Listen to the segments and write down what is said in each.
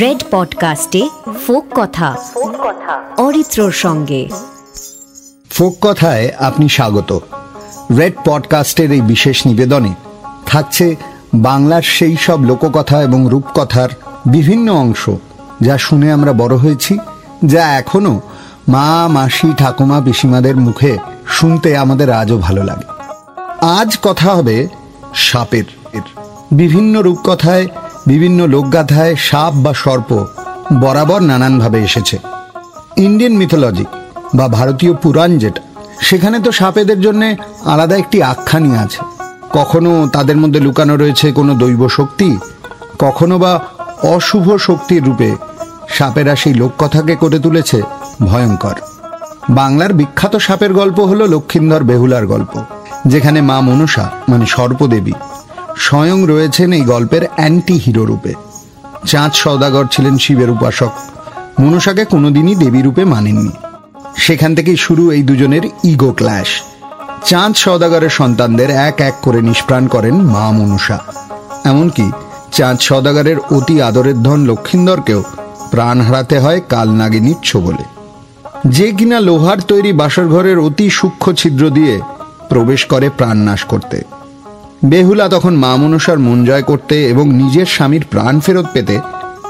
Red পডকাস্টে folk কথা, অরিত্রর সঙ্গে। Folk কথায় আপনি স্বাগত। রেড পডকাস্টের এই বিশেষ নিবেদনে থাকছে বাংলার সেই সব লোককথা এবং রূপকথার বিভিন্ন অংশ যা শুনে আমরা বড় হয়েছি, যা এখনও মা, মাসি, ঠাকুমা, পিসিমাদের মুখে শুনতে আমাদের আজও ভালো লাগে। আজ কথা হবে সাপের। বিভিন্ন রূপকথায়, বিভিন্ন লোকগাথায় সাপ বা সর্প বরাবর নানানভাবে এসেছে। ইন্ডিয়ান মিথোলজি বা ভারতীয় পুরাণ যেটা, সেখানে তো সাপেদের জন্য আলাদা একটি আখ্যানই আছে। কখনো তাদের মধ্যে লুকানো রয়েছে কোনো দৈব শক্তি, কখনো বা অশুভ শক্তির রূপে সাপেরা সেই লোককথাকে করে তুলেছে, ভয়ঙ্কর। বাংলার বিখ্যাত সাপের গল্প হলো লক্ষিন্দর বেহুলার গল্প, যেখানে মা মনসা মানে সর্পদেবী স্বয়ং রয়েছেন এই গল্পের অ্যান্টি হিরো রূপে। চাঁদ সৌদাগর ছিলেন শিবের উপাসক। মনসাকে কোনোদিনই দেবী রূপে মানেননি। সেখান থেকেই শুরু এই দুজনের ইগো ক্ল্যাশ চাঁদ সৌদাগরের সন্তানদের এক এক করে নিষ্প্রাণ করেন মা মনুষা এমনকি চাঁদ সৌদাগরের অতি আদরের ধন লক্ষিন্দরকেও প্রাণ হারাতে হয় কাল কালনাগিনীর বলে। যে কিনা লোহার তৈরি বাসর ঘরের অতি সূক্ষ্ম ছিদ্র দিয়ে প্রবেশ করে প্রাণ নাশ করতে। বেহুলা তখন মা মনসার মন জয় করতে এবং নিজের স্বামীর প্রাণ ফেরত পেতে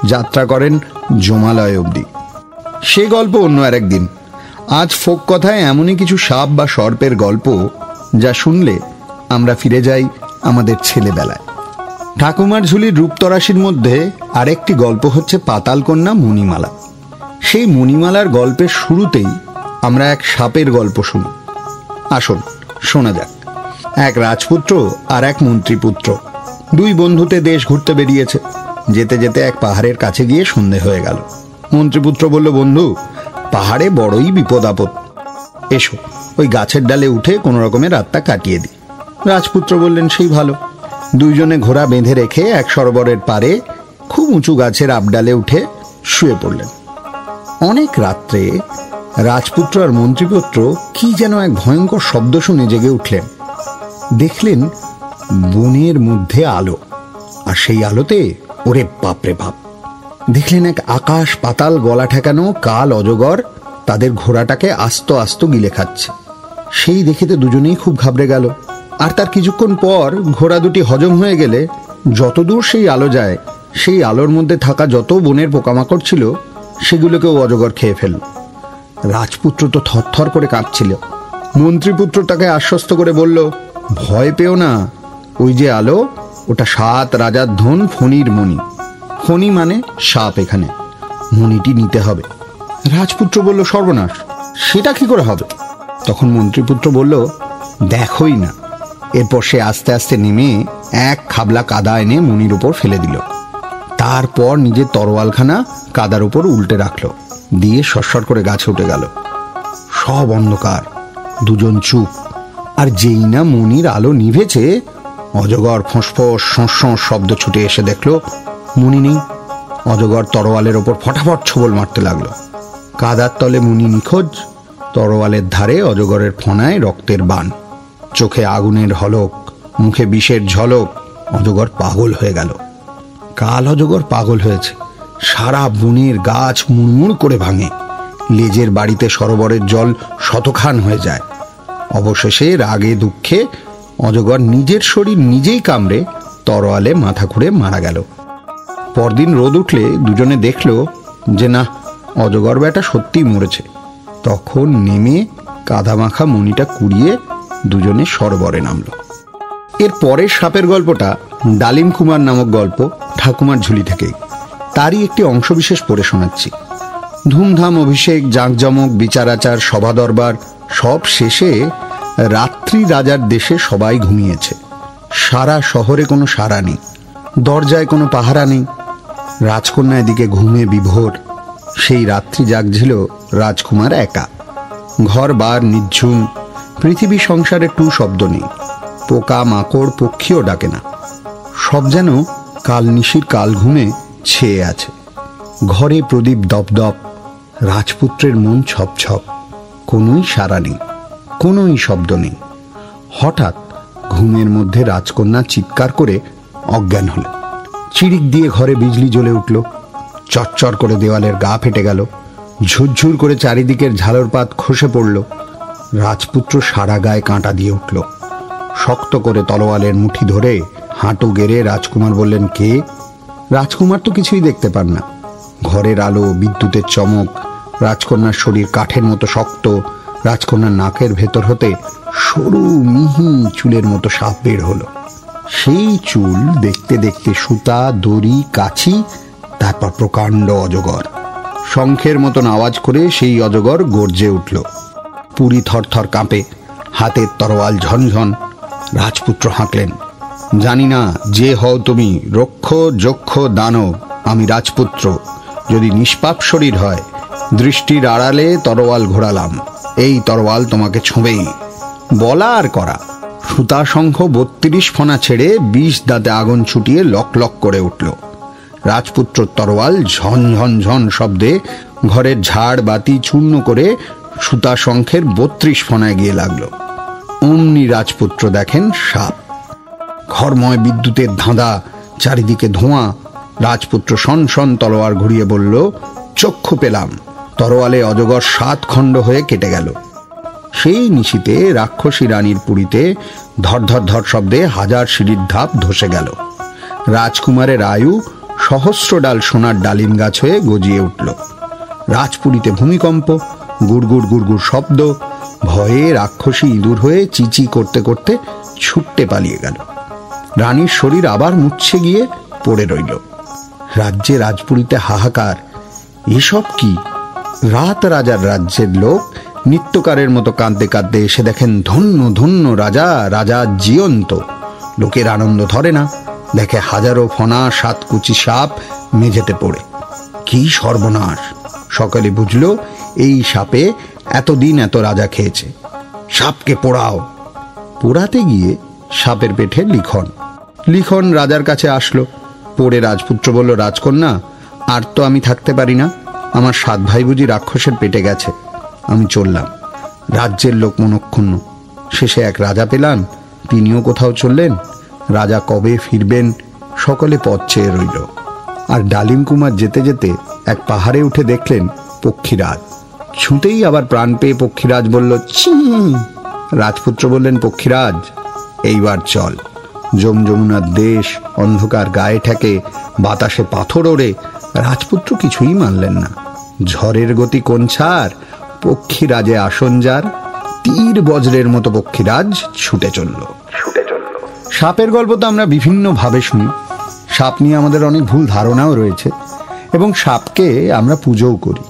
যাত্রা করেন জমালয় অবধি। সে গল্প অন্য আর একদিন আজ ফোক কথায় এমনই কিছু সাপ বা সর্পের গল্প যা শুনলে আমরা ফিরে যাই আমাদের ছেলেবেলায়। ঠাকুমার ঝুলির রূপতরাশির মধ্যে আরেকটি গল্প হচ্ছে পাতালকন্যা মণিমালা। সেই মণিমালার গল্পের শুরুতেই আমরা এক সাপের গল্প শুনি। আসুন, শোনা যাক। এক রাজপুত্র আর এক মন্ত্রীপুত্র। দুই বন্ধুতে দেশ ঘুরতে বেরিয়েছে। যেতে যেতে এক পাহাড়ের কাছে গিয়ে সন্ধে হয়ে গেল। মন্ত্রীপুত্র বলল, বন্ধু, পাহাড়ে বড়ই বিপদ আপদ। এসো, ওই গাছের ডালে উঠে কোনো রকমের রাতটা কাটিয়ে দিই। রাজপুত্র বললেন, সেই ভালো। দুইজনে ঘোড়া বেঁধে রেখে এক সরোবরের পারে খুব উঁচু গাছের আবডালে উঠে শুয়ে পড়লেন। অনেক রাত্রে রাজপুত্র আর মন্ত্রীপুত্র কি যেন এক ভয়ঙ্কর শব্দ শুনে জেগে উঠলেন। দেখলেন বনের মধ্যে আলো, আর সেই আলোতে ওরে বাপরে বাপ। দেখলেন এক আকাশ পাতাল গলা ঠেকানো কাল অজগর তাদের ঘোড়াটাকে আস্ত আস্ত গিলে খাচ্ছে। সেই দেখে তো দুজনেই খুব ঘাবড়ে গেল। আর তার কিছুক্ষণ পর ঘোড়া দুটি হজম হয়ে গেলে যতদূর সেই আলো যায়, সেই আলোর মধ্যে থাকা যত বনের পোকামাকড় ছিল, সেগুলোকেও অজগর খেয়ে ফেলল। রাজপুত্র তো থরথর করে কাঁপছিল মন্ত্রীপুত্র তাকে আশ্বস্ত করে বলল ভয় পেও না। ওই যে আলো, ওটা সাত রাজার ধন ফণির মণি। ফণি মানে সাপ এখানে। মণিটি নিতে হবে। রাজপুত্র বলল, সর্বনাশ, সেটা কি করে হবে? তখন মন্ত্রীপুত্র বলল, দেখোই না। এরপর সে আস্তে আস্তে নেমে এক খাবলা কাদা এনে মনির উপর ফেলে দিল। তারপর নিজের তরোয়ালখানা কাদার উপর উল্টে রাখল। দিয়ে সরসর করে গাছে উঠে গেল। সব অন্ধকার। দুজন চুপ। আর যেই না মনির আলো নিভেছে, অজগর ফোঁসফোঁস শোঁস শব্দ ছুটে এসে দেখল, মুনি নেই। অজগর তরোয়ালের ওপর ফটাফট ছোবল মারতে লাগল। কাদার তলে মুনি নিখোঁজ, তরোয়ালের ধারে অজগরের ফোনায় রক্তের বান। চোখে আগুনের হলক, মুখে বিষের ঝলক, অজগর পাগল হয়ে গেল। কাল অজগর পাগল হয়েছে। সারা বনের গাছ মুড়মুড় করে ভাঙে। লেজের বাড়িতে সরোবরের জল শতখান হয়ে যায়। অবশেষে রাগে, দুঃখে অজগর নিজের শরীর নিজেই কামড়ে তরোয়ালে মাথা ঘুরে মারা গেল। পরদিন রোদ উঠলে দুজনে দেখল যে, না, অজগর বেটা সত্যিই মরেছে। তখন নেমে কাদা মাখা মণিটা কুড়িয়ে দুজনে সরবরে নামল। এর পরের সাপের গল্পটা ডালিম কুমার নামক গল্প ঠাকুমার ঝুলি থেকে তারই একটি অংশবিশেষ পড়ে শোনাচ্ছি। ধুমধাম অভিষেক, জাঁকজমক, বিচারাচার সভা দরবার সব শেষে রাত্রি রাজার দেশে সবাই ঘুমিয়েছে। সারা শহরে কোনো সারা নেই, দরজায় কোনো পাহারা নেই। রাজকন্যা এদিকে ঘুমে বিভোর, সেই রাত্রি জাগছিল রাজকুমার একা। ঘর বার নিঝুম, পৃথিবী সংসারে টু শব্দ নেই, পোকা মাকড় পক্ষীও ডাকে না। সব যেন কাল নিশির কাল ঘুমে ছেয়ে আছে। ঘরে প্রদীপ দপদপ, রাজপুত্রের মন ছপ ছপ কোনোই সারা নেই, কোনোই শব্দ নেই। হঠাৎ ঘুমের মধ্যে রাজকন্যা চিৎকার করে অজ্ঞান হল চিড়িক দিয়ে ঘরে বিজলি জ্বলে উঠল। চচ্চর করে দেওয়ালের গা ফেটে গেল। ঝুরঝুর করে চারিদিকের ঝালরপাত খসে পড়ল। রাজপুত্র সারা গায়ে কাঁটা দিয়ে উঠল। শক্ত করে তলোয়ালের মুঠি ধরে হাঁটু গেড়ে রাজকুমার বললেন, কে? রাজকুমার তো কিছুই দেখতে পান না। ঘরের আলো, বিদ্যুতের চমক রাজকন্যার শরীর কাঠের মতো শক্ত, রাজকন্যার নাকের ভেতর হতে সরু মিহি চুলের মতো সাপ বের হলো। সেই চুল দেখতে দেখতে সুতা, দড়ি কাছি তারপর প্রকাণ্ড অজগর। শঙ্খের মতন আওয়াজ করে সেই অজগর গর্জে উঠল। পুরী থরথর কাঁপে, হাতের তরোয়াল ঝনঝন। রাজপুত্র হাঁকলেন, জানি না, যে হও তুমি, রক্ষ যক্ষ দানব, আমি রাজপুত্র। যদি নিষ্পাপ শরীর হয় দৃষ্টির আড়ালে তরোয়াল ঘোরালাম। এই তরোয়াল তোমাকে ছোঁবেই। বলা আর করা। সুতা শঙ্খ বত্রিশ ফনা ছেড়ে বিষ দাঁতে আগুন ছুটিয়ে লক লক করে উঠল। রাজপুত্র তরোয়াল ঝন ঝন ঝন শব্দে ঘরের ঝাড় বাতি চূর্ণ করে সুতা শঙ্খের বত্রিশ ফনায় গিয়ে লাগল। অমনি রাজপুত্র দেখেন সাপ। ঘরময় বিদ্যুতের ধাঁধা, চারিদিকে ধোঁয়া। রাজপুত্র সন সন তলোয়ার ঘুরিয়ে বলল, চক্ষু পেলাম। তরোয়ালে অজগর সাত খণ্ড হয়ে কেটে গেল। সেই নিশিতে রাক্ষসী রানীর পুরীতে ধর ধর শব্দে হাজার সিঁড়ির ধাপ ধসে গেল। রাজকুমারের আয়ু সহস্র ডাল সোনার ডালিম গাছ হয়ে গজিয়ে উঠল। রাজপুরীতে ভূমিকম্প, গুড়গুড় গুড়গুড় শব্দ, ভয়ে রাক্ষসী ইঁদুর হয়ে চিচি করতে করতে ছুটতে পালিয়ে গেল। রানীর শরীর আবার মুচ্ছে গিয়ে পড়ে রইল। রাজ্যে রাজপুরীতে হাহাকার, এসব কি? রাত রাজার রাজ্যের লোক নিত্যকারের মতো কাঁদতে কাঁদতে এসে দেখেন ধন্য ধন্য রাজা রাজা জিয়ন্ত লোকের আনন্দ ধরে না। দেখে হাজারো ফনা, সাতকুচি সাপ মেঝেতে পড়ে। কি সর্বনাশ! সকালে বুঝল, এই সাপে এতদিন এত রাজা খেয়েছে। সাপকে পোড়াও। পোড়াতে গিয়ে সাপের পেটে লিখন। লিখন রাজার কাছে আসলো। পড়ে রাজপুত্র বলল, রাজকন্যা, আর তো আমি থাকতে পারি না। আমার সাত ভাই বুঝি রাক্ষসের পেটে গেছে। আমি চললাম। রাজ্যের লোক মনক্ষুণ্ণ। শেষে এক রাজা পেলাম। তিনিও কোথাও চললেন। রাজা কবে ফিরবেন, সকলে পথ চেয়ে রইল। আর ডালিম কুমার যেতে যেতে এক পাহাড়ে উঠে দেখলেন পক্ষীরাজ। ছুঁতেই আবার প্রাণ পেয়ে পক্ষীরাজ বলল, ছি! রাজপুত্র বললেন, পক্ষীরাজ, এইবার চল। যম যমুনার দেশ অন্ধকার গায়ে ঠেকে বাতাসে পাথর ওড়ে রাজপুত্র কিছুই মানলেন না। ঝড়ের গতি কোন ছাড়? পক্ষীরাজে আসন যার। তীর বজ্রের মতো পক্ষীরাজ ছুটে চলল। ছুটে চলল। সাপের গল্প তো আমরা বিভিন্নভাবে শুনি। সাপ নিয়ে আমাদের অনেক ভুল ধারণাও রয়েছে এবং সাপকে আমরা পুজোও করি।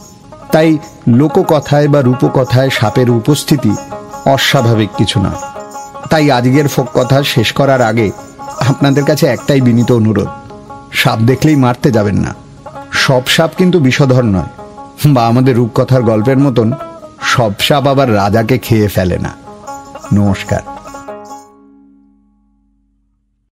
তাই লোককথায় বা রূপকথায় সাপের উপস্থিতি অস্বাভাবিক কিছু না। তাই আজকের ফোক কথা শেষ করার আগে আপনাদের কাছে একটাই বিনীত অনুরোধ। সাপ দেখলেই মারতে যাবেন না। সব সাপ কিন্তু বিষধর নয়। বা আমাদের রূপকথার গল্পের মতন সব সাপ আবার রাজাকে খেয়ে ফেলে না। নমস্কার।